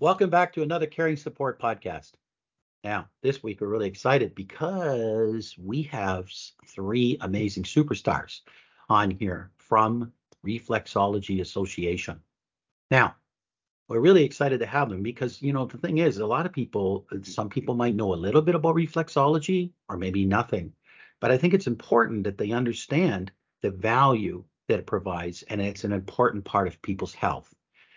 Welcome back to another Caring Support podcast. Now, this week we're really excited because we have three amazing superstars on here from Reflexology Association. Now, we're really excited to have them because, you know, the thing is, a lot of people, some people might know a little bit about reflexology or maybe nothing. But I think it's important that they understand the value that it provides and it's an important part of people's health.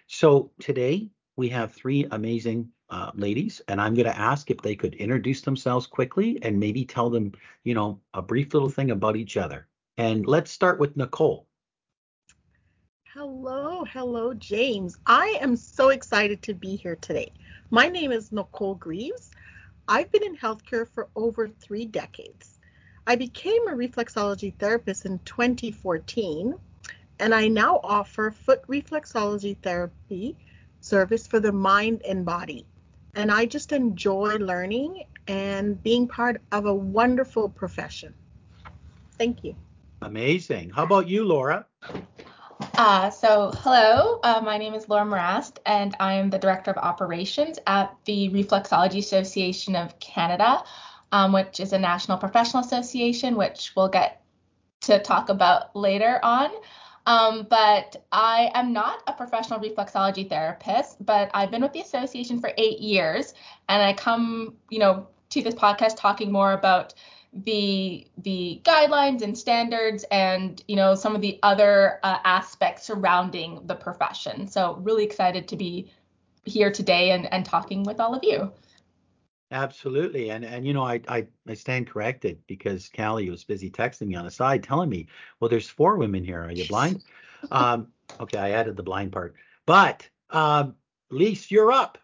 So today we have three amazing uh, ladies, and I'm going to ask if they could introduce themselves quickly and maybe tell them, you know, a brief little thing about each other. And let's start with Nicole. Hello, hello, James. I am so excited to be here today. My name is Nicole Greaves. I've been in healthcare for over three decades. I became a reflexology therapist in 2014, and I now offer foot reflexology therapy service for the mind and body. And I just enjoy learning and being part of a wonderful profession. Thank you. Amazing. How about you, Laura? Uh, so, hello, uh, my name is Laura Marrast, and I am the Director of Operations at the Reflexology Association of Canada, um, which is a national professional association, which we'll get to talk about later on. Um, but I am not a professional reflexology therapist, but I've been with the association for eight years, and I come, you know, to this podcast talking more about the the guidelines and standards and you know some of the other uh, aspects surrounding the profession. So really excited to be here today and, and talking with all of you Absolutely. And and you know, I I, I stand corrected because Callie was busy texting me on the side telling me, well, there's four women here. Are you blind? um, okay, I added the blind part. But um, Lise, you're up.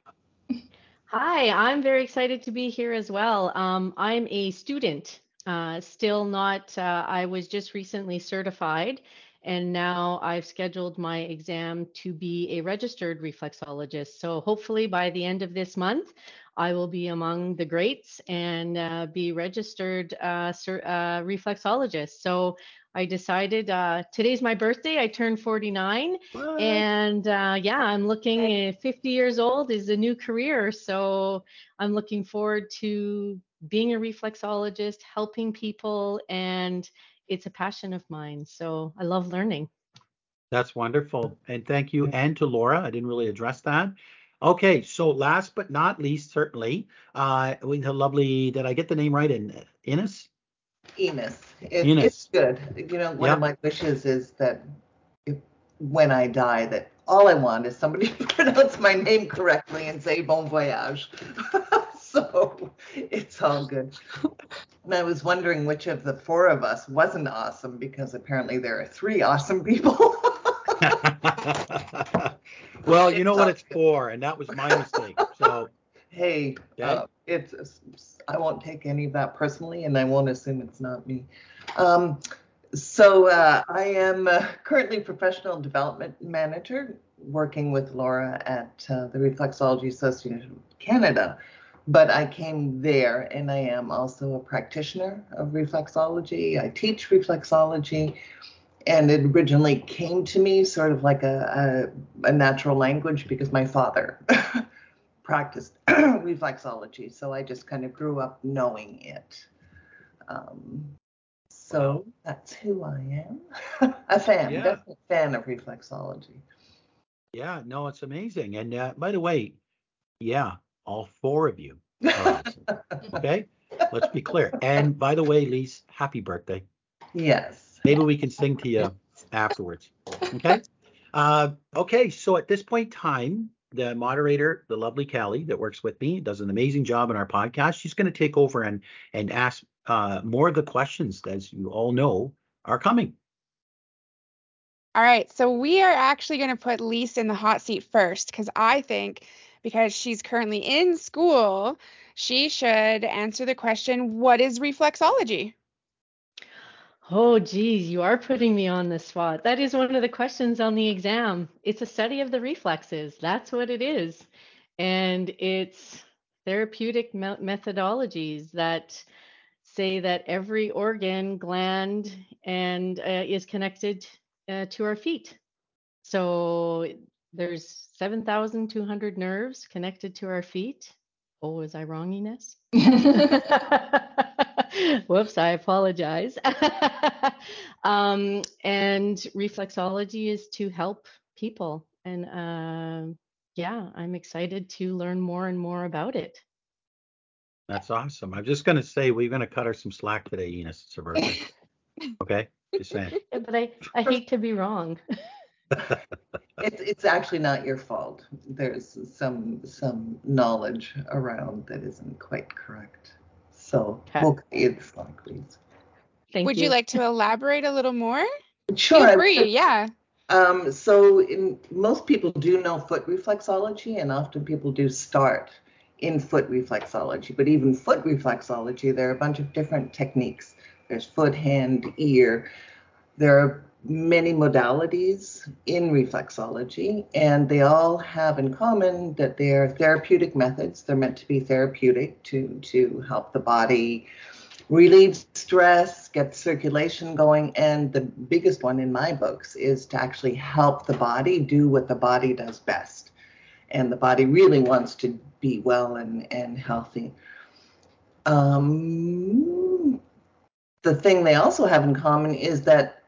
Hi, I'm very excited to be here as well. Um, I'm a student, uh, still not, uh, I was just recently certified, and now I've scheduled my exam to be a registered reflexologist. So hopefully by the end of this month, I will be among the greats and uh, be registered uh, uh, reflexologist. So I decided uh, today's my birthday. I turned 49, what? and uh, yeah, I'm looking 50 years old is a new career. So I'm looking forward to being a reflexologist, helping people, and it's a passion of mine. So I love learning. That's wonderful. And thank you. And to Laura, I didn't really address that. Okay, so last but not least, certainly, uh, we have a lovely. Did I get the name right? In Ines. Ines. It. It's good. You know, one yep. of my wishes is that if, when I die, that all I want is somebody to pronounce my name correctly and say bon voyage. so it's all good. And I was wondering which of the four of us wasn't awesome because apparently there are three awesome people. well, you know what it's for, and that was my mistake. So hey, okay. uh, it's I won't take any of that personally, and I won't assume it's not me. Um, so uh, I am uh, currently professional development manager, working with Laura at uh, the Reflexology Association of Canada. But I came there, and I am also a practitioner of reflexology. I teach reflexology and it originally came to me sort of like a, a, a natural language because my father practiced reflexology. So I just kind of grew up knowing it. Um, so that's who I am. a fan, yeah. definitely a fan of reflexology. Yeah, no, it's amazing. And uh, by the way, yeah, all four of you. Awesome. okay, let's be clear. And by the way, Lise, happy birthday. Yes. Maybe we can sing to you afterwards. Okay. Uh, okay. So at this point in time, the moderator, the lovely Callie that works with me, does an amazing job in our podcast. She's going to take over and and ask uh, more of the questions, as you all know, are coming. All right. So we are actually going to put Lisa in the hot seat first because I think because she's currently in school, she should answer the question, what is reflexology? Oh, geez, you are putting me on the spot. That is one of the questions on the exam. It's a study of the reflexes. That's what it is. And it's therapeutic me- methodologies that say that every organ, gland, and uh, is connected uh, to our feet. So there's 7,200 nerves connected to our feet. Oh, was I wrong, Ines? Whoops, I apologize. um, and reflexology is to help people. And uh, yeah, I'm excited to learn more and more about it. That's awesome. I'm just going to say we're going to cut her some slack today, Ines. It's her birthday. okay? Just saying. Yeah, but I, I hate to be wrong. it's it's actually not your fault. There's some some knowledge around that isn't quite correct. So okay. we'll cut you the slack, please. Thank Would you. you like to elaborate a little more? Sure. Feel free, yeah. Um, so in, most people do know foot reflexology, and often people do start in foot reflexology. But even foot reflexology, there are a bunch of different techniques. There's foot, hand, ear. There are many modalities in reflexology, and they all have in common that they're therapeutic methods. They're meant to be therapeutic to, to help the body relieve stress, get circulation going, and the biggest one in my books is to actually help the body do what the body does best. And the body really wants to be well and, and healthy. Um, the thing they also have in common is that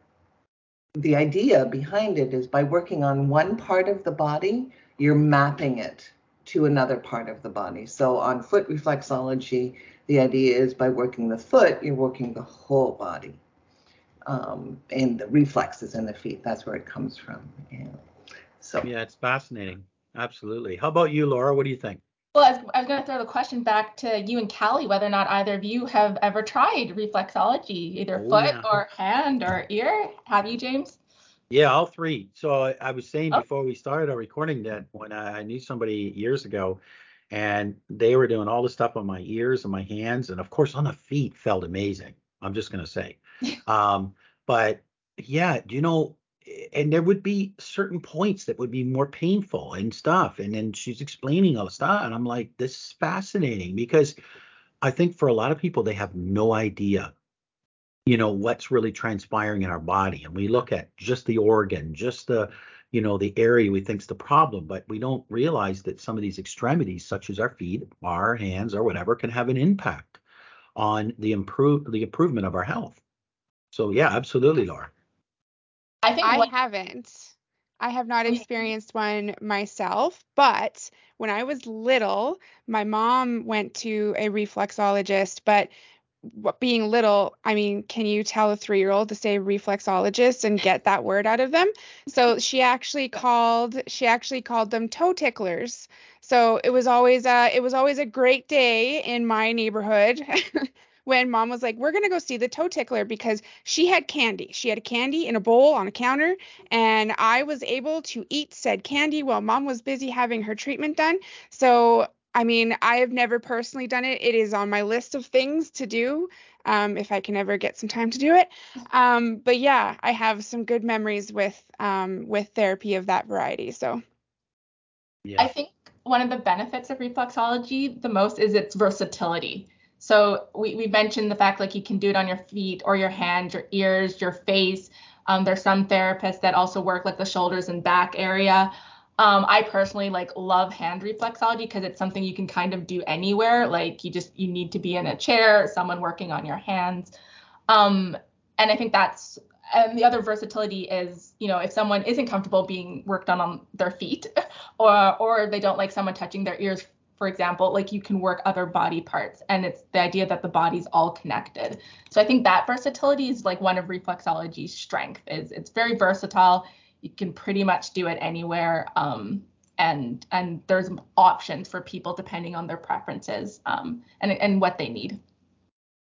the idea behind it is by working on one part of the body, you're mapping it to another part of the body. So on foot reflexology, the idea is by working the foot, you're working the whole body. Um, and the reflexes in the feet, that's where it comes from. And so yeah, it's fascinating. Absolutely. How about you, Laura? What do you think? Well, I was, was going to throw the question back to you and Callie, whether or not either of you have ever tried reflexology, either oh, foot yeah. or hand or ear. Have you, James? Yeah, all three. So I, I was saying oh. before we started our recording that when I, I knew somebody years ago, and they were doing all the stuff on my ears and my hands, and of course on the feet felt amazing. I'm just gonna say, um, but yeah, you know, and there would be certain points that would be more painful and stuff. And then she's explaining all stuff. And I'm like, this is fascinating because I think for a lot of people, they have no idea, you know, what's really transpiring in our body. And we look at just the organ, just the, you know, the area we think's the problem, but we don't realize that some of these extremities, such as our feet, our hands, or whatever, can have an impact on the improve the improvement of our health. So yeah, absolutely, Laura. I think I what- haven't. I have not experienced one myself, but when I was little, my mom went to a reflexologist, but being little, I mean, can you tell a three year old to say reflexologist and get that word out of them? So she actually called she actually called them toe ticklers. So it was always a it was always a great day in my neighborhood when mom was like, We're going to go see the toe tickler because she had candy. She had a candy in a bowl on a counter, and I was able to eat said candy while mom was busy having her treatment done. So, I mean, I have never personally done it. It is on my list of things to do um, if I can ever get some time to do it. Um, but yeah, I have some good memories with um, with therapy of that variety. So, yeah. I think one of the benefits of reflexology the most is its versatility. So we, we mentioned the fact like you can do it on your feet or your hands, your ears, your face. Um, there's some therapists that also work like the shoulders and back area. Um, I personally like love hand reflexology because it's something you can kind of do anywhere. Like you just you need to be in a chair, someone working on your hands. Um, and I think that's and the other versatility is, you know, if someone isn't comfortable being worked on on their feet, or or they don't like someone touching their ears for example, like you can work other body parts and it's the idea that the body's all connected. So I think that versatility is like one of reflexology's strength is it's very versatile. You can pretty much do it anywhere. Um, and and there's options for people depending on their preferences um, and and what they need.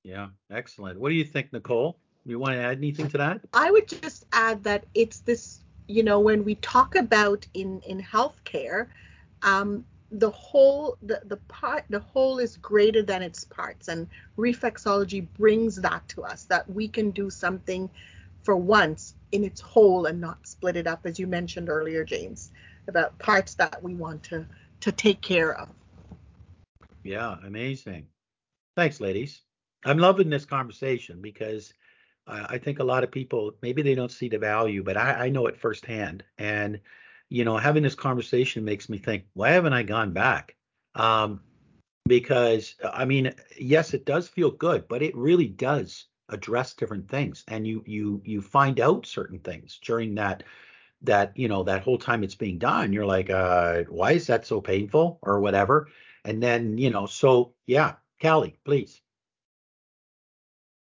Yeah, excellent. What do you think, Nicole? Do you want to add anything to that? I would just add that it's this, you know, when we talk about in in healthcare, um, the whole the, the part the whole is greater than its parts and reflexology brings that to us that we can do something for once in its whole and not split it up as you mentioned earlier james about parts that we want to to take care of. Yeah amazing. Thanks ladies. I'm loving this conversation because I think a lot of people maybe they don't see the value, but I, I know it firsthand. And you know, having this conversation makes me think, why haven't I gone back? Um, because I mean, yes, it does feel good, but it really does address different things, and you you you find out certain things during that that you know that whole time it's being done. You're like, uh, why is that so painful or whatever? And then you know, so yeah, Callie, please.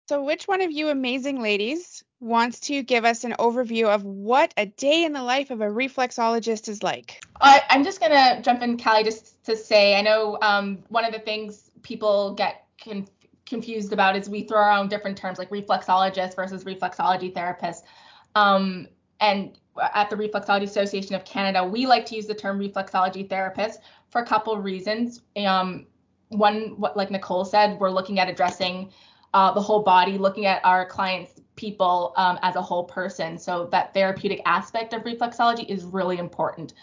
So, which one of you amazing ladies wants to give us an overview of what a day in the life of a reflexologist is like? I'm just going to jump in, Callie, just to say I know um, one of the things people get conf- confused about is we throw around different terms like reflexologist versus reflexology therapist. Um, and at the Reflexology Association of Canada, we like to use the term reflexology therapist for a couple reasons. Um, one, what like Nicole said, we're looking at addressing uh, the whole body, looking at our clients, people um, as a whole person. So that therapeutic aspect of reflexology is really important.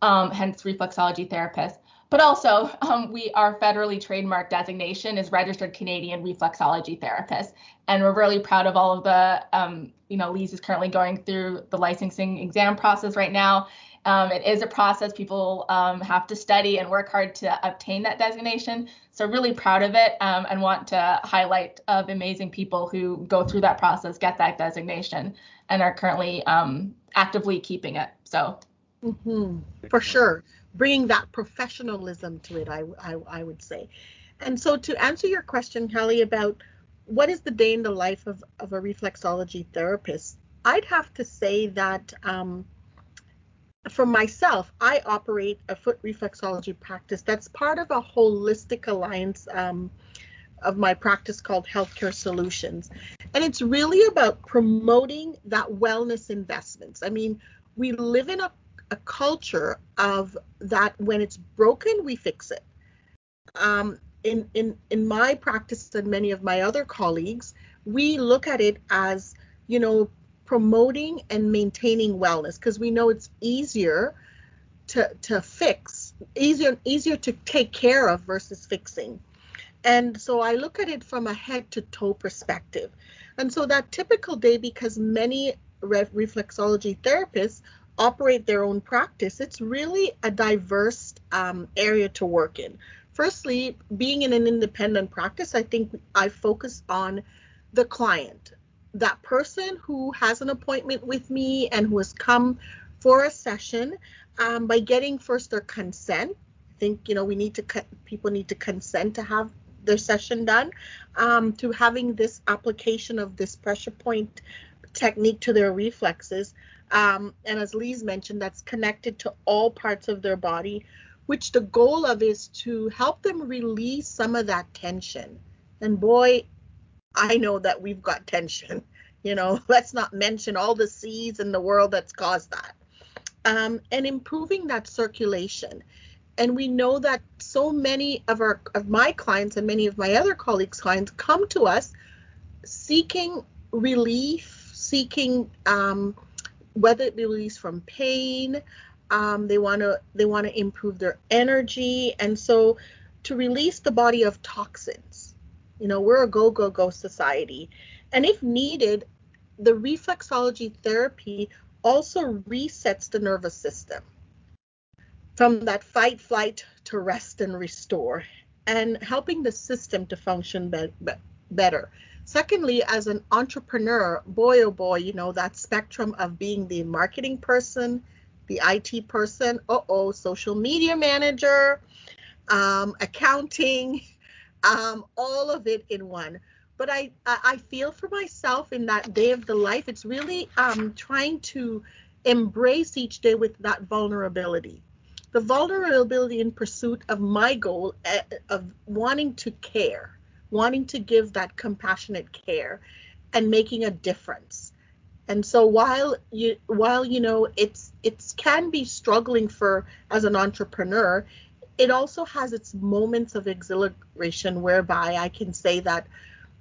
Um, hence, reflexology therapist. But also, um, we our federally trademark designation is registered Canadian reflexology therapist, and we're really proud of all of the. Um, you know, Lise is currently going through the licensing exam process right now, um, it is a process people um, have to study and work hard to obtain that designation. So really proud of it um, and want to highlight of amazing people who go through that process, get that designation, and are currently um, actively keeping it. So. Mm-hmm. For sure, bringing that professionalism to it, I, I, I would say. And so to answer your question, Kelly, about what is the day in the life of, of a reflexology therapist, I'd have to say that um, for myself, I operate a foot reflexology practice that's part of a holistic alliance um, of my practice called Healthcare Solutions. And it's really about promoting that wellness investments. I mean, we live in a, a culture of that when it's broken, we fix it. Um, in, in, in my practice and many of my other colleagues, we look at it as, you know, promoting and maintaining wellness because we know it's easier to to fix easier easier to take care of versus fixing. And so i look at it from a head to toe perspective. And so that typical day because many re- reflexology therapists operate their own practice it's really a diverse um, area to work in. Firstly being in an independent practice i think i focus on the client that person who has an appointment with me and who has come for a session um, by getting first their consent. I think you know we need to people need to consent to have their session done um, to having this application of this pressure point technique to their reflexes. Um, and as Lise mentioned, that's connected to all parts of their body, which the goal of is to help them release some of that tension. And boy, I know that we've got tension. You know, let's not mention all the seas in the world that's caused that. Um, and improving that circulation. And we know that so many of our of my clients and many of my other colleagues' clients come to us seeking relief, seeking um, whether it be release from pain. Um, they want to they want to improve their energy, and so to release the body of toxins you know, we're a go, go, go society. And if needed, the reflexology therapy also resets the nervous system from that fight, flight to rest and restore, and helping the system to function be- be- better. Secondly, as an entrepreneur, boy oh boy, you know, that spectrum of being the marketing person, the IT person, uh oh, social media manager, um, accounting, um, all of it in one. But I, I feel for myself in that day of the life, it's really um, trying to embrace each day with that vulnerability. The vulnerability in pursuit of my goal eh, of wanting to care, wanting to give that compassionate care and making a difference. And so while you while you know it's it's can be struggling for as an entrepreneur, it also has its moments of exhilaration whereby I can say that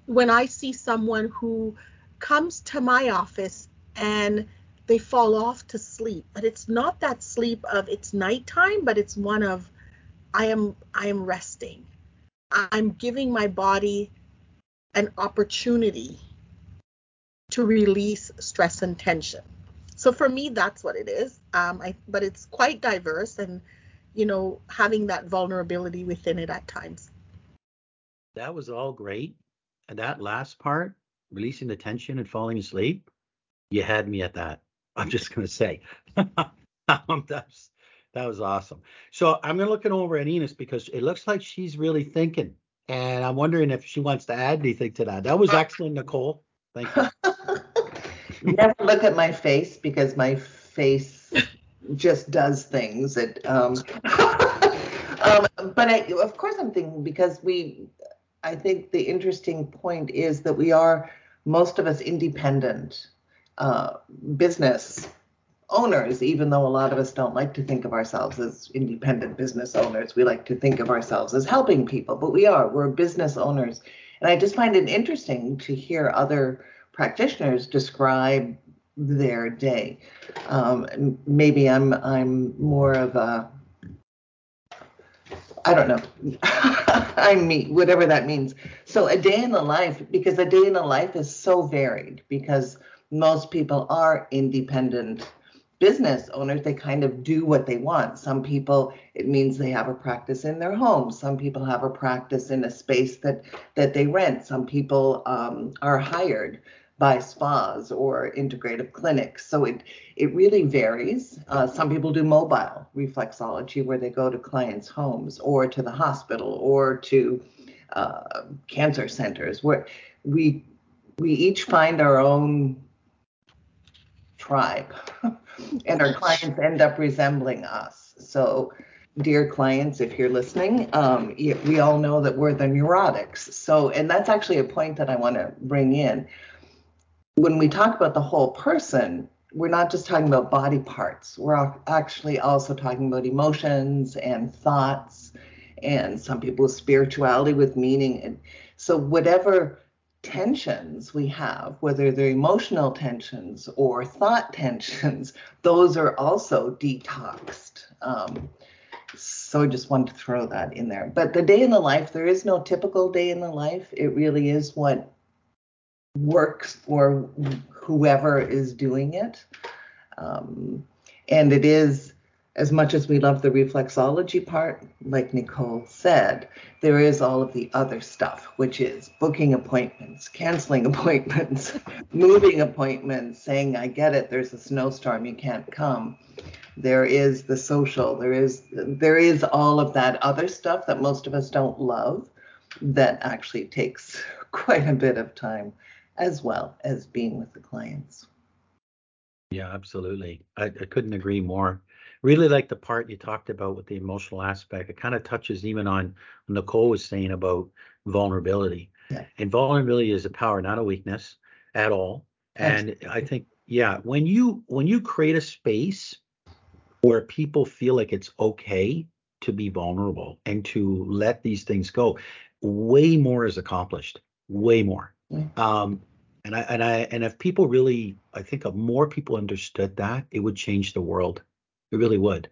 when I see someone who comes to my office and they fall off to sleep, but it's not that sleep of it's nighttime, but it's one of I am I am resting. I'm giving my body an opportunity to release stress and tension. So for me, that's what it is. Um, I, but it's quite diverse and, you know, having that vulnerability within it at times. That was all great. And that last part, releasing the tension and falling asleep, you had me at that. I'm just going to say. um, that's, that was awesome. So I'm going to look it over at Ines because it looks like she's really thinking. And I'm wondering if she wants to add anything to that. That was excellent, Nicole. Thank you. Never look at my face because my face just does things. Um, um, but I, of course, I'm thinking because we, I think the interesting point is that we are most of us independent uh, business owners, even though a lot of us don't like to think of ourselves as independent business owners. We like to think of ourselves as helping people, but we are. We're business owners. And I just find it interesting to hear other practitioners describe their day. Um, maybe I'm I'm more of a I don't know. I'm me, whatever that means. So a day in the life, because a day in the life is so varied, because most people are independent business owners, they kind of do what they want. Some people, it means they have a practice in their home. Some people have a practice in a space that that they rent. Some people um, are hired by spas or integrative clinics. So it it really varies. Uh, some people do mobile reflexology where they go to clients' homes or to the hospital or to uh, cancer centers where we we each find our own tribe and our clients end up resembling us. So, dear clients, if you're listening, um, we all know that we're the neurotics. So, and that's actually a point that I want to bring in. When we talk about the whole person, we're not just talking about body parts. We're actually also talking about emotions and thoughts, and some people spirituality with meaning. And so, whatever tensions we have, whether they're emotional tensions or thought tensions, those are also detoxed. Um, so I just wanted to throw that in there. But the day in the life, there is no typical day in the life. It really is what works for whoever is doing it. Um, and it is as much as we love the reflexology part, like Nicole said, there is all of the other stuff, which is booking appointments, canceling appointments, moving appointments, saying, I get it, there's a snowstorm, you can't come. There is the social, there is there is all of that other stuff that most of us don't love that actually takes quite a bit of time as well as being with the clients. Yeah, absolutely. I, I couldn't agree more really like the part you talked about with the emotional aspect. It kind of touches even on Nicole was saying about vulnerability. Yeah. And vulnerability is a power, not a weakness at all. And I think, yeah, when you when you create a space where people feel like it's okay to be vulnerable and to let these things go, way more is accomplished. Way more. Yeah. Um, and I and I and if people really, I think if more people understood that, it would change the world. It really would.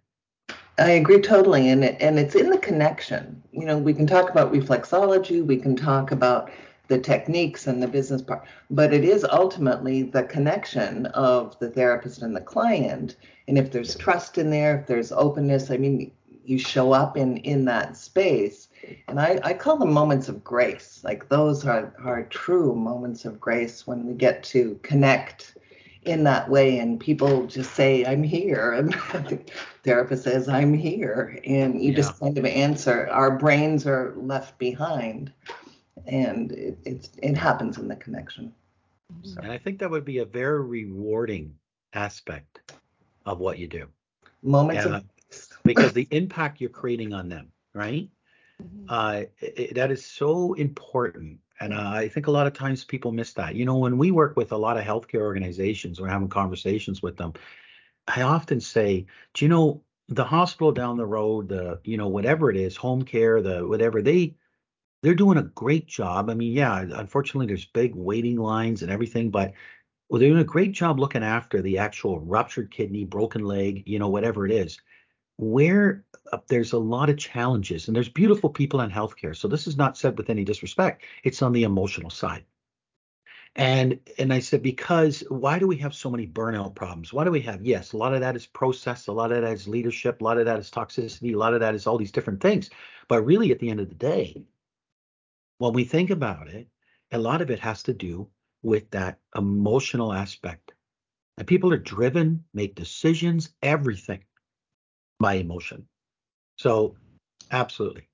I agree totally, and it, and it's in the connection. You know, we can talk about reflexology, we can talk about the techniques and the business part, but it is ultimately the connection of the therapist and the client. And if there's trust in there, if there's openness, I mean, you show up in in that space. And I, I call them moments of grace. Like those are, are true moments of grace when we get to connect in that way and people just say i'm here. And the therapist says i'm here. And you yeah. just kind of answer our brains are left behind. And it, it's it happens in the connection. So. and i think that would be a very rewarding aspect of what you do. Moments of- because the impact you're creating on them right mm-hmm. uh, it, that is so important and uh, I think a lot of times people miss that. You know, when we work with a lot of healthcare organizations, we're having conversations with them. I often say, do you know the hospital down the road, the you know whatever it is, home care, the whatever they they're doing a great job. I mean, yeah, unfortunately there's big waiting lines and everything, but well, they're doing a great job looking after the actual ruptured kidney, broken leg, you know, whatever it is. Where uh, there's a lot of challenges and there's beautiful people in healthcare. So this is not said with any disrespect. It's on the emotional side. And and I said, because why do we have so many burnout problems? Why do we have? Yes, a lot of that is process, a lot of that is leadership, a lot of that is toxicity, a lot of that is all these different things. But really, at the end of the day, when we think about it, a lot of it has to do with that emotional aspect. And people are driven, make decisions, everything by emotion. So, absolutely.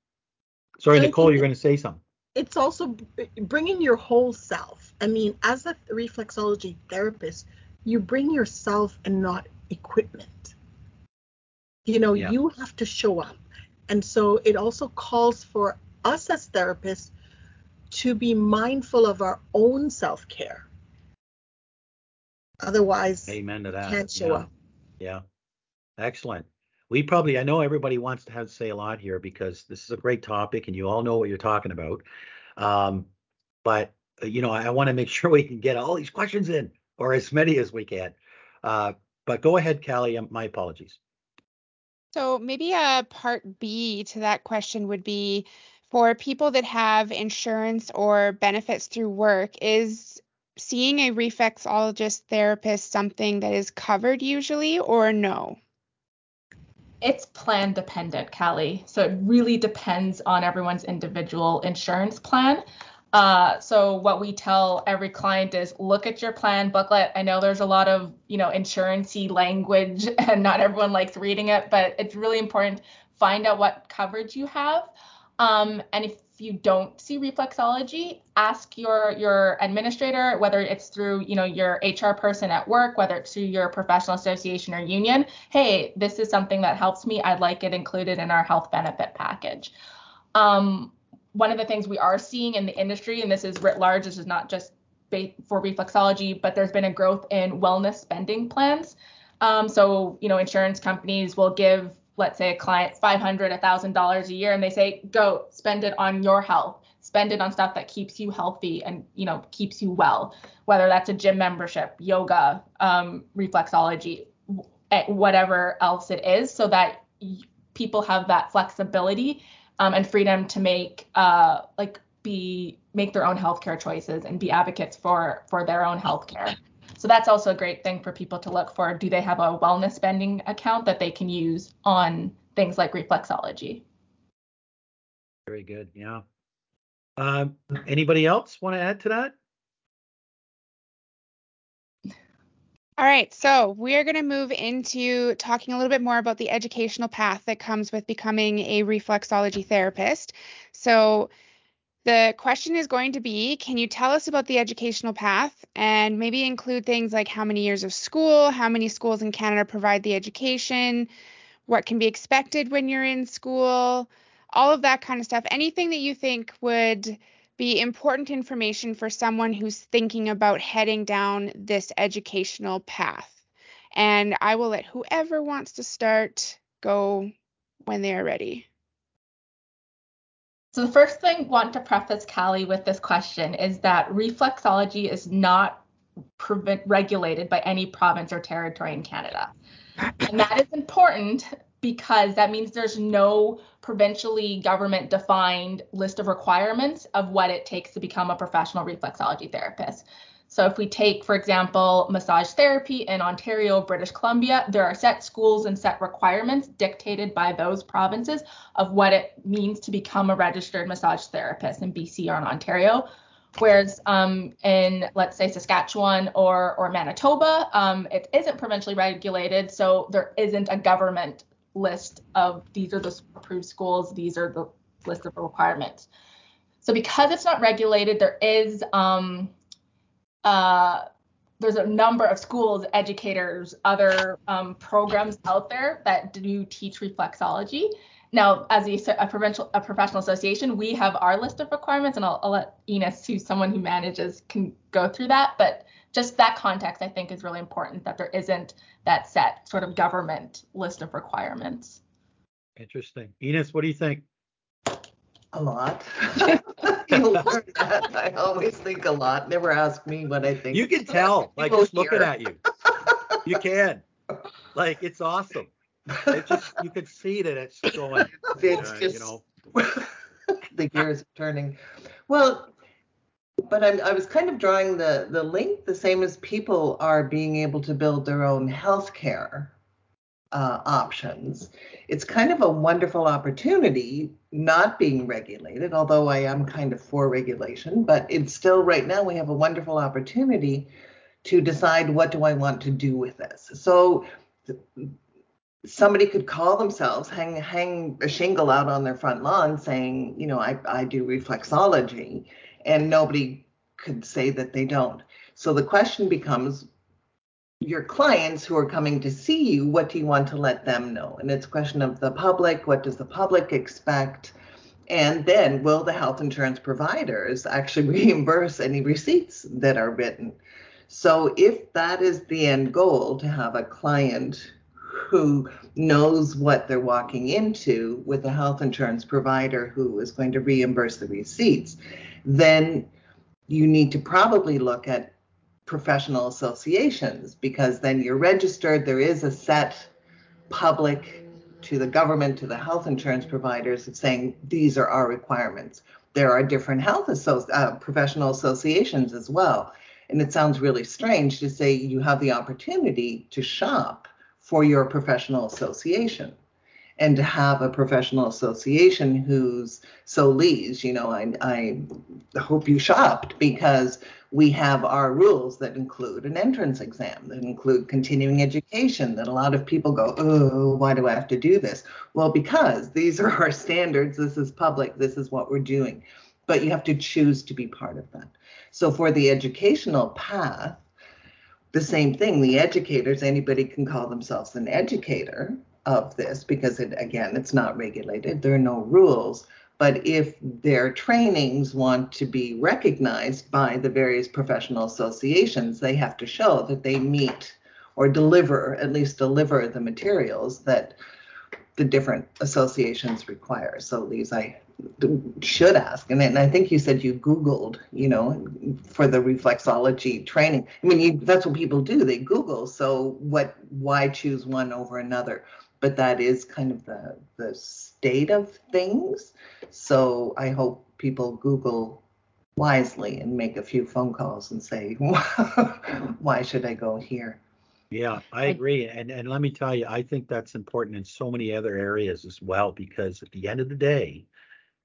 Sorry, Nicole, you're going to say something. It's also bringing your whole self. I mean, as a reflexology therapist, you bring yourself and not equipment. You know, yeah. you have to show up. And so it also calls for us as therapists to be mindful of our own self care. Otherwise, amen to that. Can't show yeah. up. Yeah, excellent. We probably, I know everybody wants to have to say a lot here because this is a great topic and you all know what you're talking about. Um, but uh, you know, I, want to make sure we can get all these questions in or as many as we can. Uh, but go ahead, Callie. Um, my apologies. So maybe a part B to that question would be for people that have insurance or benefits through work, is seeing a reflexologist therapist something that is covered usually or no? It's plan dependent, Callie. So it really depends on everyone's individual insurance plan. Uh, so what we tell every client is look at your plan booklet. I know there's a lot of you know insurancey language and not everyone likes reading it, but it's really important. Find out what coverage you have. Um, and if you don't see reflexology, ask your your administrator, whether it's through you know your HR person at work, whether it's through your professional association or union. Hey, this is something that helps me. I'd like it included in our health benefit package. Um, one of the things we are seeing in the industry, and this is writ large, this is not just for reflexology, but there's been a growth in wellness spending plans. Um, so you know, insurance companies will give let's say a client $500 $1000 a year and they say go spend it on your health. Spend it on stuff that keeps you healthy and you know keeps you well whether that's a gym membership yoga um, reflexology eh, whatever else it is so that people have that flexibility um, and freedom to make uh, like be make their own healthcare choices and be advocates for for their own healthcare so that's also a great thing for people to look for. Do they have a wellness spending account that they can use on things like reflexology? Very good. Yeah. Um, anybody else want to add to that? All right, so we are going to move into talking a little bit more about the educational path that comes with becoming a reflexology therapist. So, the question is going to be Can you tell us about the educational path and maybe include things like how many years of school, how many schools in Canada provide the education, what can be expected when you're in school, all of that kind of stuff? Anything that you think would be important information for someone who's thinking about heading down this educational path. And I will let whoever wants to start go when they are ready. So the first thing I want to preface Callie with this question is that reflexology is not prevent, regulated by any province or territory in Canada. And that is important because that means there's no provincially government defined list of requirements of what it takes to become a professional reflexology therapist. So if we take, for example, massage therapy in Ontario, British Columbia, there are set schools and set requirements dictated by those provinces of what it means to become a registered massage therapist in BC or in Ontario. Whereas um, in, let's say, Saskatchewan or, or Manitoba, um, it isn't provincially regulated, so there isn't a government list of these are the approved schools, these are the list of requirements. So because it's not regulated, there is um, uh, there's a number of schools, educators, other um, programs out there that do teach reflexology. Now, as a, a, provincial, a professional association, we have our list of requirements, and I'll, I'll let Ines, who's someone who manages, can go through that. But just that context, I think, is really important that there isn't that set sort of government list of requirements. Interesting. Ines, what do you think? A lot. You'll learn that. I always think a lot. Never ask me what I think. You can tell, like just looking at you. You can. Like it's awesome. It just you can see that it's going. It's uh, just you know. the gears are turning. Well, but I'm, I was kind of drawing the, the link the same as people are being able to build their own healthcare uh, options. It's kind of a wonderful opportunity not being regulated, although I am kind of for regulation, but it's still right now we have a wonderful opportunity to decide what do I want to do with this. So somebody could call themselves, hang hang a shingle out on their front lawn saying, you know, I, I do reflexology, and nobody could say that they don't. So the question becomes your clients who are coming to see you, what do you want to let them know? And it's a question of the public, what does the public expect? And then will the health insurance providers actually reimburse any receipts that are written? So if that is the end goal to have a client who knows what they're walking into with a health insurance provider who is going to reimburse the receipts, then you need to probably look at professional associations because then you're registered. There is a set public to the government, to the health insurance providers of saying these are our requirements. There are different health asso- uh, professional associations as well. And it sounds really strange to say you have the opportunity to shop for your professional association and to have a professional association who's so leads, you know, I, I hope you shopped because we have our rules that include an entrance exam, that include continuing education, that a lot of people go, oh, why do I have to do this? Well, because these are our standards, this is public, this is what we're doing. But you have to choose to be part of that. So for the educational path, the same thing, the educators, anybody can call themselves an educator of this because it again it's not regulated there are no rules but if their trainings want to be recognized by the various professional associations they have to show that they meet or deliver at least deliver the materials that the different associations require. So these i should ask and, and i think you said you googled you know for the reflexology training. I mean you, that's what people do they google so what why choose one over another? But that is kind of the the state of things. So I hope people Google wisely and make a few phone calls and say, why should I go here? Yeah, I agree. And and let me tell you, I think that's important in so many other areas as well, because at the end of the day,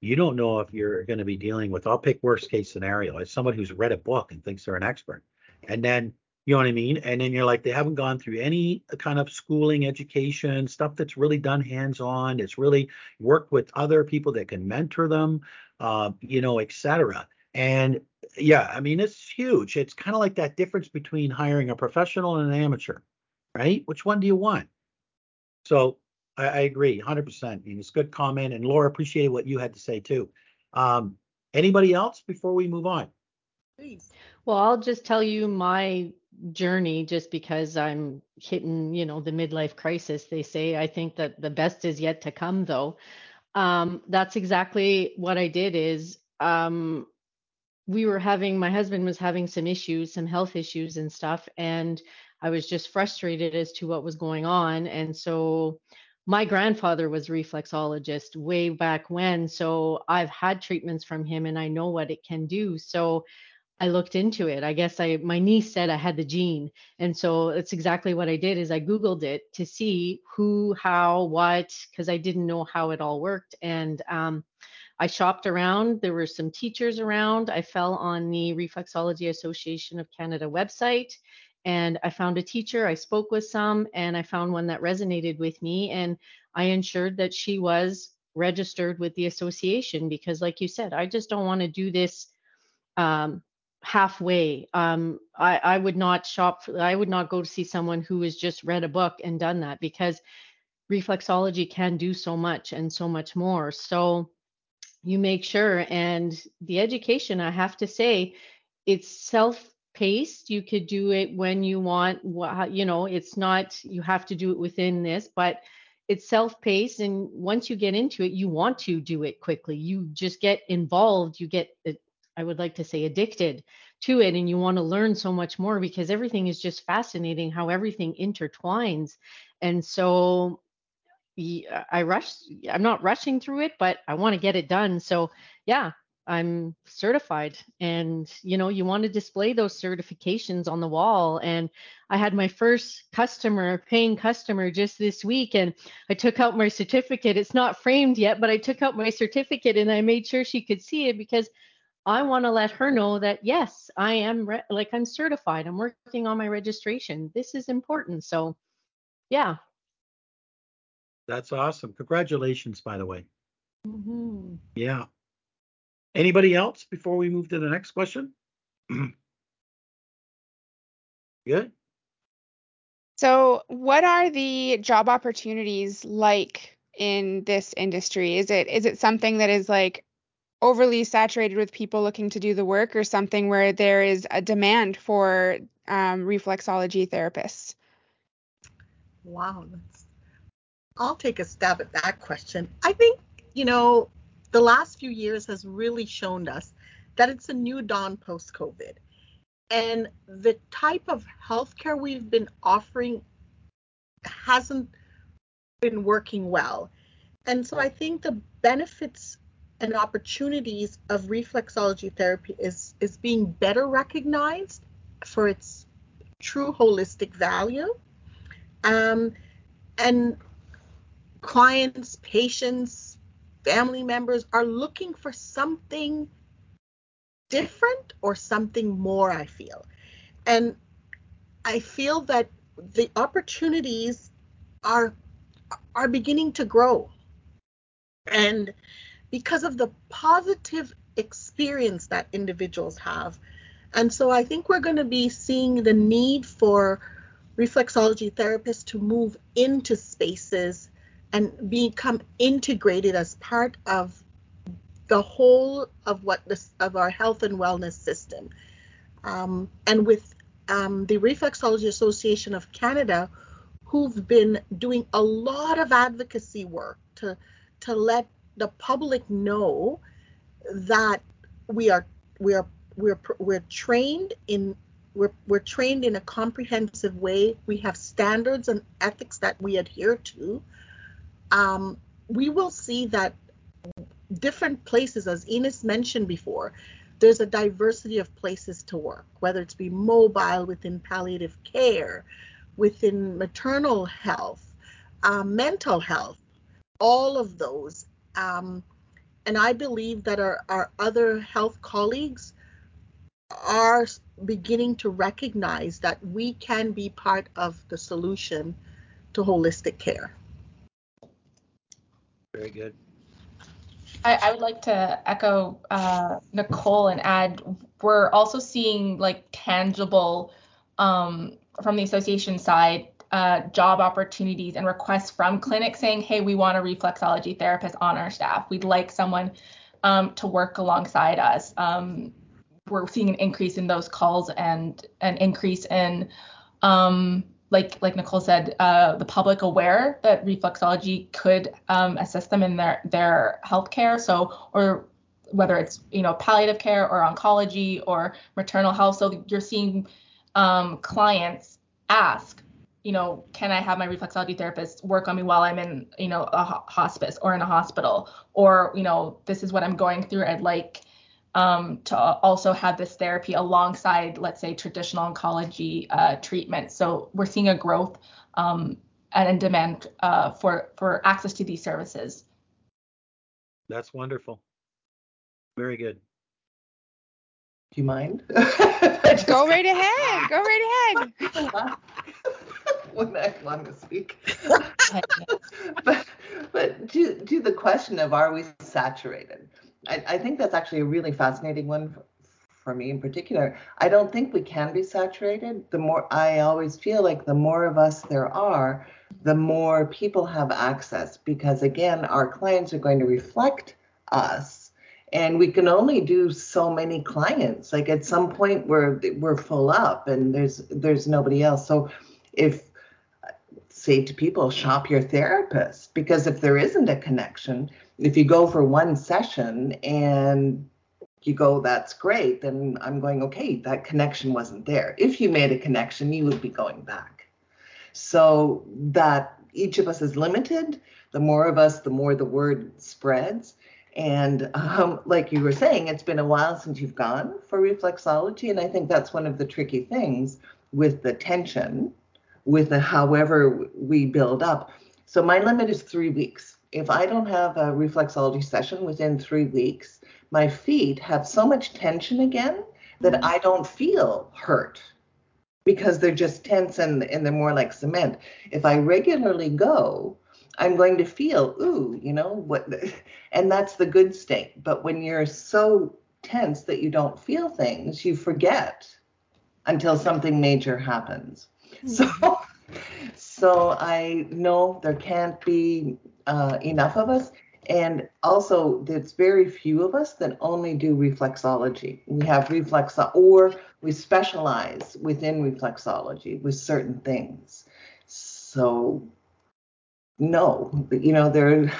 you don't know if you're going to be dealing with, I'll pick worst case scenario as someone who's read a book and thinks they're an expert. And then you know what I mean? And then you're like, they haven't gone through any kind of schooling, education, stuff that's really done hands on. It's really worked with other people that can mentor them, uh, you know, et cetera. And yeah, I mean, it's huge. It's kind of like that difference between hiring a professional and an amateur, right? Which one do you want? So I, I agree 100%. I mean, it's a good comment. And Laura, appreciated what you had to say too. Um, anybody else before we move on? Please. Well, I'll just tell you my journey just because I'm hitting, you know, the midlife crisis. They say I think that the best is yet to come though. Um, that's exactly what I did is um, we were having my husband was having some issues, some health issues and stuff and I was just frustrated as to what was going on and so my grandfather was reflexologist way back when so I've had treatments from him and I know what it can do. So I looked into it. I guess I my niece said I had the gene. And so it's exactly what I did is I googled it to see who, how, what cuz I didn't know how it all worked and um, I shopped around. There were some teachers around. I fell on the Reflexology Association of Canada website and I found a teacher. I spoke with some and I found one that resonated with me and I ensured that she was registered with the association because like you said, I just don't want to do this um, halfway. Um, I, I would not shop. For, I would not go to see someone who has just read a book and done that because reflexology can do so much and so much more. So you make sure. And the education, I have to say, it's self paced. You could do it when you want. You know, it's not. You have to do it within this, but it's self-paced and once you get into it you want to do it quickly you just get involved you get I would like to say addicted to it and you want to learn so much more because everything is just fascinating how everything intertwines. And so I rush I'm not rushing through it, but I want to get it done. So yeah, I'm certified and you know you want to display those certifications on the wall and I had my first customer paying customer just this week and I took out my certificate it's not framed yet but I took out my certificate and I made sure she could see it because I want to let her know that yes I am re- like I'm certified I'm working on my registration this is important so yeah that's awesome congratulations by the way Mm-hmm. yeah Anybody else before we move to the next question? Good. So, what are the job opportunities like in this industry? Is it is it something that is like overly saturated with people looking to do the work, or something where there is a demand for um, reflexology therapists? Wow, that's. I'll take a stab at that question. I think you know the last few years has really shown us that it's a new dawn post COVID. And the type of healthcare we've been offering hasn't been working well. And so I think the benefits and opportunities of reflexology therapy is is being better recognized for its true holistic value. Um, and clients, patients, family members are looking for something different or something more, I feel. And I feel that the opportunities are are beginning to grow. And because of the positive experience that individuals have. And so I think we're going to be seeing the need for reflexology therapists to move into spaces and become integrated as part of the whole of what this of our health and wellness system. Um, and with um, the Reflexology Association of Canada, who've been doing a lot of advocacy work to to let the public know that we are we are we're we're trained in we're, we're trained in a comprehensive way. We have standards and ethics that we adhere to um, we will see that different places, as Ines mentioned before, there's a diversity of places to work, whether it's be mobile within palliative care, within maternal health, uh, mental health, all of those. Um, and I believe that our, our other health colleagues are beginning to recognize that we can be part of the solution to holistic care. Very good. I, I would like to echo uh, Nicole and add we're also seeing like tangible um, from the association side uh, job opportunities and requests from clinics saying, hey, we want a reflexology therapist on our staff. We'd like someone um, to work alongside us. Um, we're seeing an increase in those calls and an increase in um, like like Nicole said, uh, the public aware that reflexology could um, assist them in their their healthcare. So or whether it's you know palliative care or oncology or maternal health. So you're seeing um, clients ask, you know, can I have my reflexology therapist work on me while I'm in you know a hospice or in a hospital, or you know this is what I'm going through. I'd like um, to also have this therapy alongside, let's say, traditional oncology uh, treatment. So we're seeing a growth um, and a demand uh, for for access to these services. That's wonderful. Very good. Do you mind? Go right ahead. Go right ahead. when I want to speak. but but to to the question of are we saturated? I, I think that's actually a really fascinating one for me in particular. I don't think we can be saturated. The more I always feel like the more of us there are, the more people have access because again, our clients are going to reflect us and we can only do so many clients. Like at some point we're we're full up and there's there's nobody else. So if say to people shop your therapist. Because if there isn't a connection if you go for one session and you go that's great then i'm going okay that connection wasn't there. If you made a connection you would be going back. So that each of us is limited. The more of us the more the word spreads. And um, like you were saying, it's been a while since you've gone for reflexology. And I think that's one of the tricky things with the tension, with the however we build up. So my limit is three weeks. If I don't have a reflexology session within three weeks, my feet have so much tension again that mm-hmm. I don't feel hurt because they're just tense and, and they're more like cement. If I regularly go, I'm going to feel, ooh, you know, what, and that's the good state. But when you're so tense that you don't feel things, you forget until something major happens. So, so I know there can't be uh, enough of us. And also, there's very few of us that only do reflexology. We have reflex, or we specialize within reflexology with certain things. So no, you know, there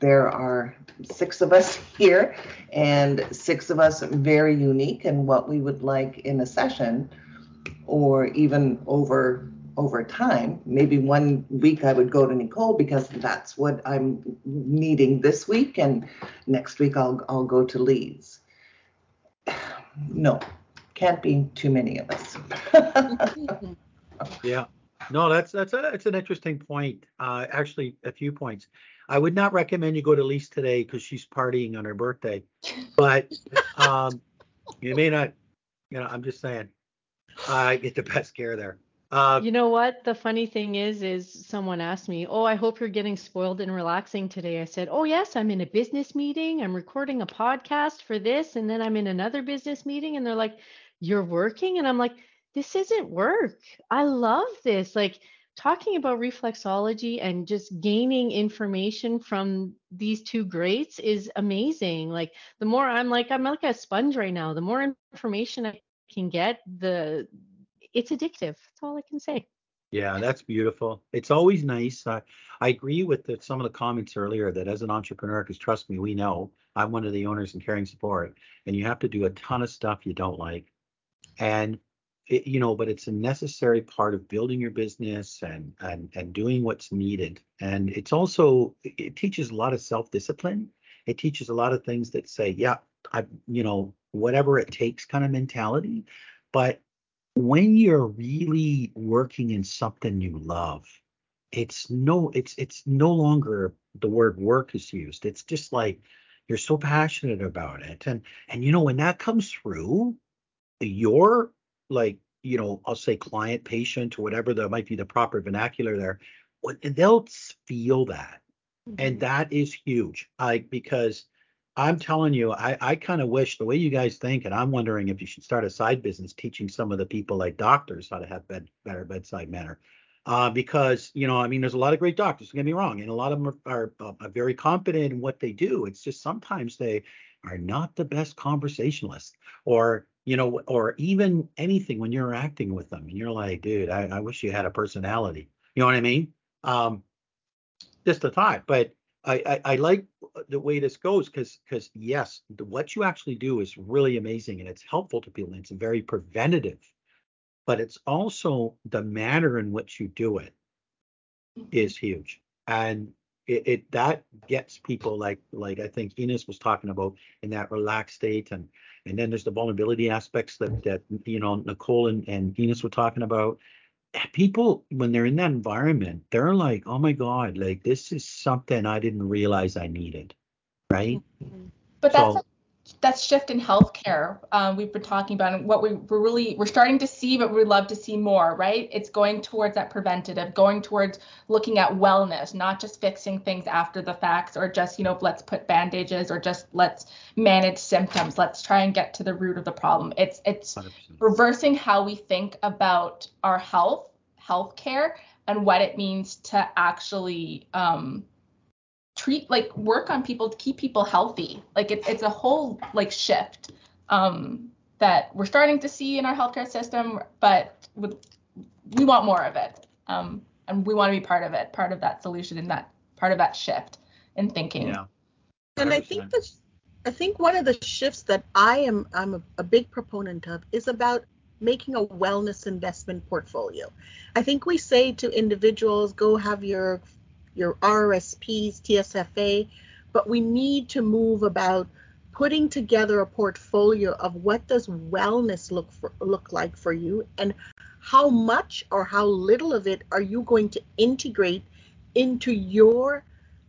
there are six of us here and six of us very unique in what we would like in a session or even over over time. Maybe one week I would go to Nicole because that's what I'm needing this week and next week I'll I'll go to Lise. No, can't be too many of us. yeah. No, that's that's a that's an interesting point. Uh, actually, a few points. I would not recommend you go to Lise today because she's partying on her birthday, but um, you may not. You know, I'm just saying. I get the best care there. Uh, you know what? The funny thing is, is someone asked me, "Oh, I hope you're getting spoiled and relaxing today." I said, "Oh yes, I'm in a business meeting. I'm recording a podcast for this, and then I'm in another business meeting." And they're like, "You're working?" And I'm like this isn't work. I love this. Like talking about reflexology and just gaining information from these two greats is amazing. Like the more I'm like I'm like a sponge right now. The more information I can get, the it's addictive. That's all I can say. Yeah, that's beautiful. It's always nice. Uh, I agree with the, some of the comments earlier that as an entrepreneur, because trust me, we know I'm one of the owners in caring support, and you have to do a ton of stuff you don't like. And it, you know, but it's a necessary part of building your business and and and doing what's needed. And it's also it teaches a lot of self-discipline. It teaches a lot of things that say, yeah, I, you know, whatever it takes kind of mentality. But when you're really working in something you love, it's no, it's it's no longer the word work is used. It's just like you're so passionate about it. And and you know, when that comes through, your like you know i'll say client patient or whatever that might be the proper vernacular there they'll feel that mm-hmm. and that is huge like because i'm telling you i i kind of wish the way you guys think and i'm wondering if you should start a side business teaching some of the people like doctors how to have bed, better bedside manner uh, because you know i mean there's a lot of great doctors don't get me wrong and a lot of them are, are, are very competent in what they do it's just sometimes they are not the best conversationalists or you know, or even anything when you're acting with them and you're like, dude, I, I wish you had a personality. You know what I mean? Um, just a thought, but I, I, I like the way this goes because because yes, the, what you actually do is really amazing and it's helpful to people. And it's very preventative, but it's also the manner in which you do it mm-hmm. huge. And it, it, that gets people like like I think Ines was talking about in that relaxed state and and then there's the vulnerability aspects that that you know Nicole and, and were talking about. Eh, people when they're in that environment, they're like, oh my god, like this is something I didn't realize I needed, right? Mm-hmm. But that's so, that shift in healthcare um, we've been talking about and what we, we're really we're starting to see but we'd love to see more right? It's going towards that preventative going towards looking at wellness not just fixing things after the facts or just you know let's put bandages or just let's manage symptoms. Let's try and get to the root of the problem. It's it's 100%. reversing how we think about our health healthcare and what it means to actually um, treat like work on people to keep people healthy. Like it, it's a whole like shift um, that we're starting to see in our healthcare system, but with, we want more of it, um, and we want to be part of it, part of that solution, and that part of that shift in thinking. Yeah. And I think this, I think one of the shifts that I am I'm a, a big proponent of is about making a wellness investment portfolio. I think we say to individuals, go have your your RSPs, TFSA. but we need to move about putting together a portfolio of what does wellness look for, look like for you and how much or how little of it are you going to integrate into your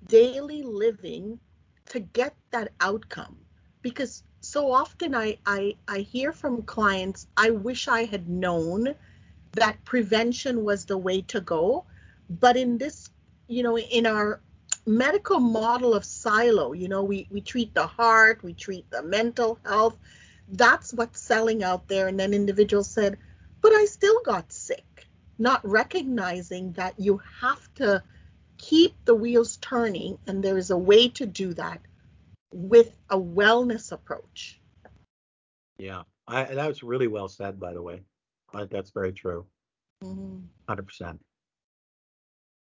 daily living to get that outcome because so often I, I i hear from clients i wish i had known that prevention was the way to go but in this you know in our medical model of silo you know we we treat the heart we treat the mental health. That's what's selling out there. And then individuals said but i still got sick not recognizing that you have to keep the wheels turning and there is a way to do that with a wellness approach. Yeah I, that was really well said by the way. I, that's very true. Mm-hmm. 100%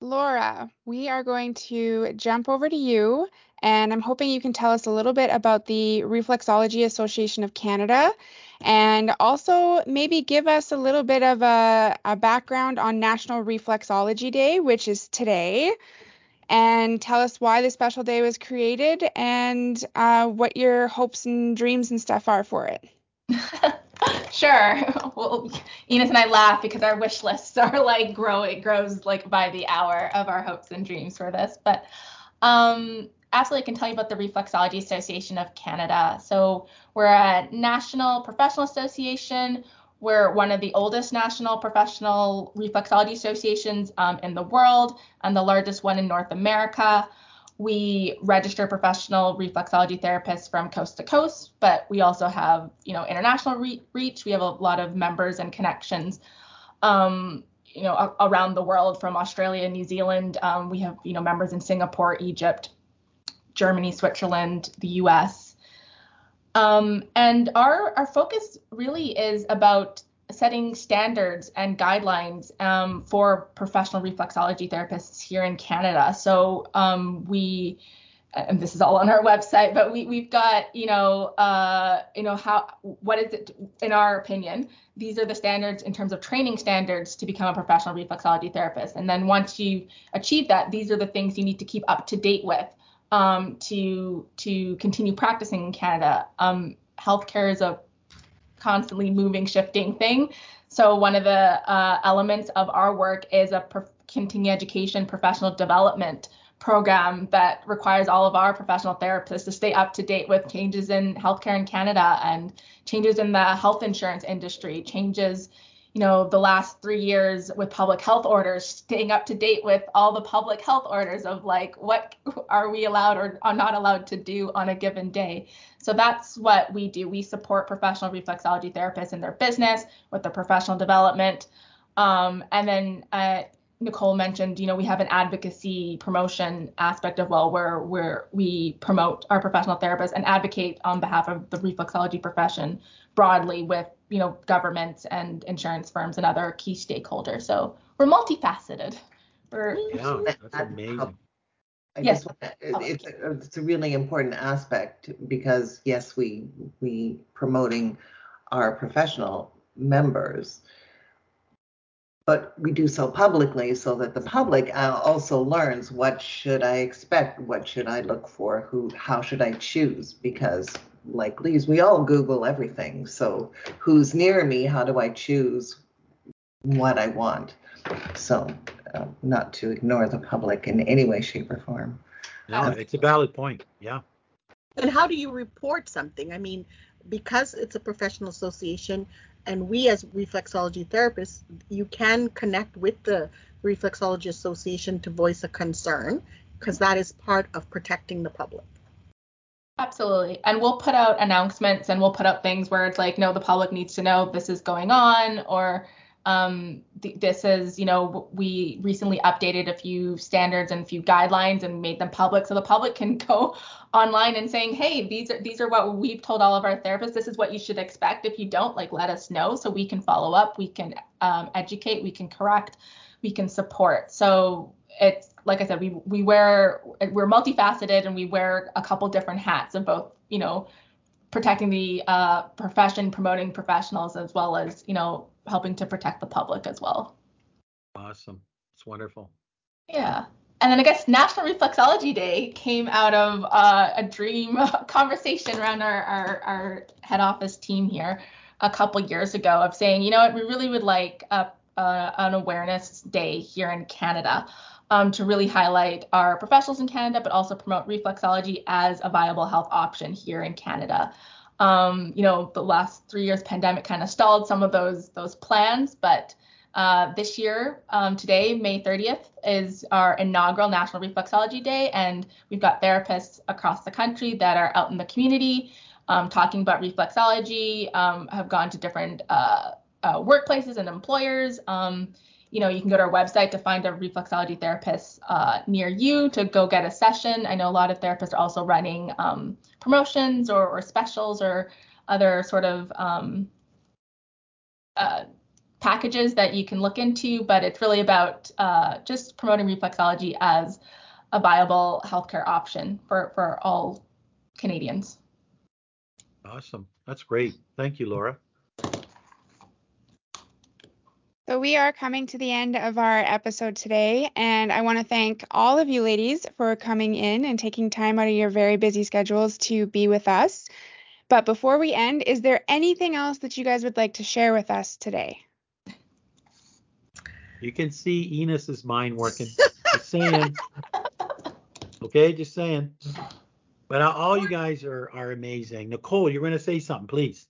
Laura, we are going to jump over to you, and I'm hoping you can tell us a little bit about the Reflexology Association of Canada and also maybe give us a little bit of a, a background on National Reflexology Day, which is today, and tell us why the special day was created and uh, what your hopes and dreams and stuff are for it. Sure. Well, Ines and I laugh because our wish lists are like growing, it grows like by the hour of our hopes and dreams for this. But um, absolutely, I can tell you about the Reflexology Association of Canada. So we're a national professional association. We're one of the oldest national professional reflexology associations um, in the world and the largest one in North America we register professional reflexology therapists from coast to coast, but we also have, you know, international re- reach. We have a lot of members and connections, um, you know, a- around the world from Australia, New Zealand. Um, we have, you know, members in Singapore, Egypt, Germany, Switzerland, the U.S. Um, and our our focus really is about setting standards and guidelines um, for professional reflexology therapists here in Canada. So um, we, and this is all on our website, but we we've got you know uh, you know how what is it in our opinion? These are the standards in terms of training standards to become a professional reflexology therapist. And then once you achieve that, these are the things you need to keep up to date with um, to to continue practicing in Canada. Um, healthcare is a constantly moving, shifting thing. So one of the uh, elements of our work is a pro- continuing education professional development program that requires all of our professional therapists to stay up to date with changes in healthcare in Canada and changes in the health insurance industry, changes you know, the last three years with public health orders, staying up to date with all the public health orders of like what are we allowed or are not allowed to do on a given day. So that's what we do. We support professional reflexology therapists in their business with their professional development. Um, and then uh, Nicole mentioned, you know, we have an advocacy promotion aspect of well, where where we promote our professional therapists and advocate on behalf of the reflexology profession broadly with you know governments and insurance firms and other key stakeholders. So we're multifaceted. We're yeah, that's amazing. I yes, just, it's it's a really important aspect because yes, we we promoting our professional members, but we do so publicly so that the public uh, also learns what should I expect, what should I look for, who, how should I choose? Because like Lise, we all Google everything. So who's near me? How do I choose what I want? So uh, not to ignore the public in any way, shape, or form. No, it's a valid point. Yeah. And how do you report something? I mean, because it's a professional association, and we as reflexology therapists, you can connect with the Reflexology Association to voice a concern because that is part of protecting the public. Absolutely. And we'll put out announcements and we'll put out things where it's like, no, the public needs to know this is going on or um, th- this is, you know, we recently updated a few standards and a few guidelines and made them public so the public can go online and saying, hey, these are these are what we've told all of our therapists. This is what you should expect. If you don't, like, let us know so we can follow up, we can um, educate, we can correct, we can support. So it's like I said, we we wear we're multifaceted and we wear a couple different hats of both, you know, protecting the uh, profession, promoting professionals, as well as you know helping to protect the public as well. Awesome, it's wonderful. Yeah. and then I guess National Reflexology Day came out of uh, a dream conversation around our, our, our, head office team here a couple years ago of saying, you know what, we really would like a, a, an awareness day here in Canada um, to really highlight our professionals in Canada, but also promote reflexology as a viable health option here in Canada. Um, you know, the last three years pandemic kind of stalled some of those those plans, but uh, this year, um, today, May 30th, is our inaugural National Reflexology Day, and we've got therapists across the country that are out in the community um, talking about reflexology, um, have gone to different uh, uh, workplaces and employers. You know, you can go to our website to find a reflexology therapist uh, near you to go get a session. I know a lot of therapists are also running um, promotions or, or, specials or other sort of um, uh, packages that you can look into, but it's really about uh, just promoting reflexology as a viable healthcare option for, for all Canadians. Awesome. That's great. Thank you, Laura. So, we are coming to the end of our episode today, and I want to thank all of you ladies for coming in and taking time out of your very busy schedules to be with us. But before we end, is there anything else that you guys would like to share with us today? You can see Ines's mind working. Just saying. Okay, just saying. But all you guys are are amazing. Nicole, you're going to say something, please.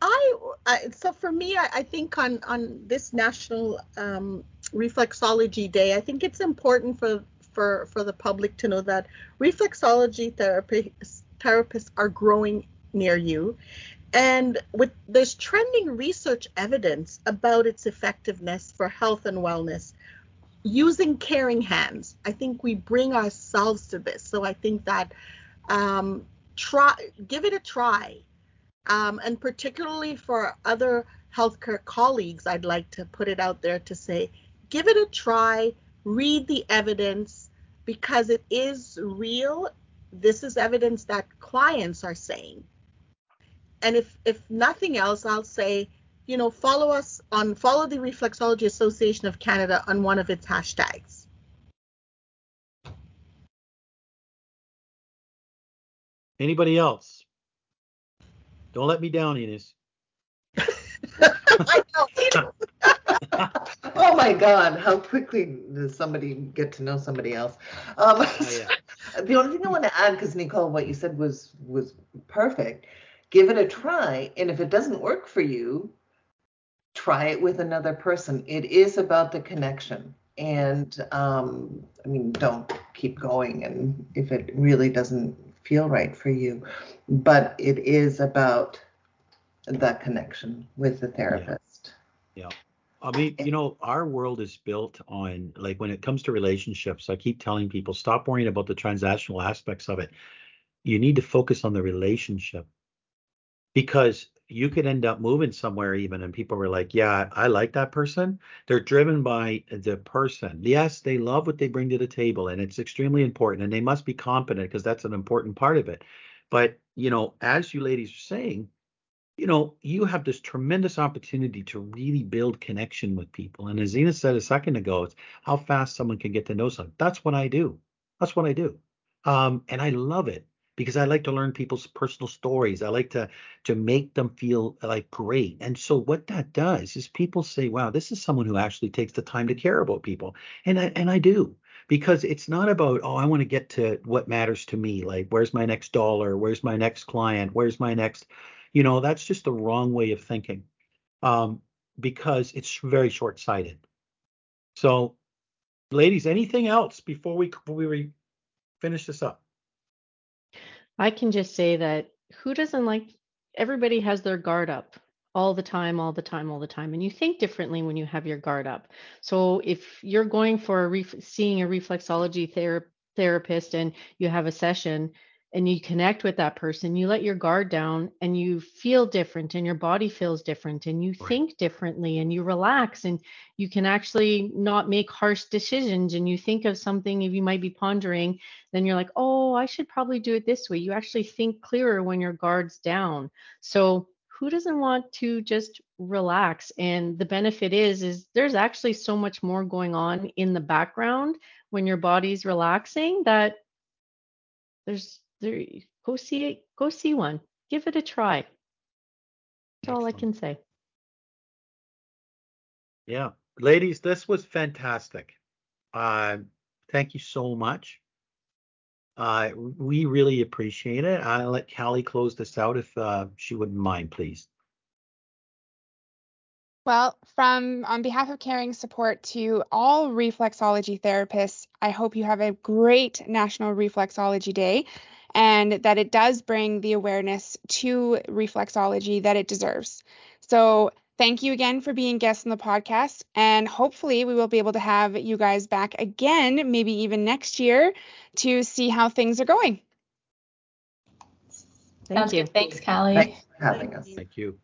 I, I so for me, I, I, think on on this National um, Reflexology Day, I think it's important for for for the public to know that reflexology therapists therapists are growing near you and with there's trending research evidence about its effectiveness for health and wellness using caring hands. I think we bring ourselves to this. So I think that um, try give it a try. Um, and particularly for other healthcare colleagues, I'd like to put it out there to say, give it a try, read the evidence because it is real. This is evidence that clients are saying and if if nothing else, I'll say, you know, follow us on follow the Reflexology Association of Canada on one of its hashtags. Anybody else? Don't let me down, Ines. oh my God! How quickly does somebody get to know somebody else? Um, oh, yeah. the only thing I want to add, because Nicole, what you said was was perfect, give it a try. And if it doesn't work for you, try it with another person. It is about the connection. And um, I mean, don't keep going. And if it really doesn't feel right for you, but it is about that connection with the therapist. Yeah. yeah. I mean, you know, our world is built on like when it comes to relationships, I keep telling people stop worrying about the transactional aspects of it. You need to focus on the relationship because you could end up moving somewhere even and people were like yeah i like that person. They're driven by the person. Yes they love what they bring to the table and it's extremely important and they must be competent because that's an important part of it. But you know as you ladies are saying you know you have this tremendous opportunity to really build connection with people and as Zena said a second ago it's how fast someone can get to know someone that's what i do. That's what i do. Um, and i love it because I like to learn people's personal stories. I like to to make them feel like great. And so what that does is people say, "Wow, this is someone who actually takes the time to care about people." And I and I do because it's not about, "Oh, I want to get to what matters to me, like where's my next dollar, where's my next client, where's my next, you know, that's just the wrong way of thinking. Um, because it's very short-sighted. So, ladies, anything else before we before we finish this up? I can just say that who doesn't like everybody has their guard up all the time, all the time, all the time. And you think differently when you have your guard up. So if you're going for a ref- seeing a reflexology ther- therapist and you have a session, and you connect with that person, you let your guard down and you feel different and your body feels different and you right. think differently and you relax and you can actually not make harsh decisions and you think of something if you might be pondering, then you're like, oh, I should probably do it this way. You actually think clearer when your guard's down. So who doesn't want to just relax and the benefit is is there's actually so much more going on in the background when your body's relaxing that there's there go see it go see one. Give it a try. That's all i can say. Yeah. Ladies this was fantastic. Uh thank you so much. Uh we really appreciate it. I'll let callie close this out if uh, she wouldn't mind please. Well, from on behalf of Caring Support to all reflexology therapists, I hope you have a great National Reflexology Day and that it does bring the awareness to reflexology that it deserves. So, thank you again for being guests on the podcast. And hopefully, we will be able to have you guys back again, maybe even next year, to see how things are going. Thank Sounds you. Good. Thanks, Callie. Thanks for having us. Thank you.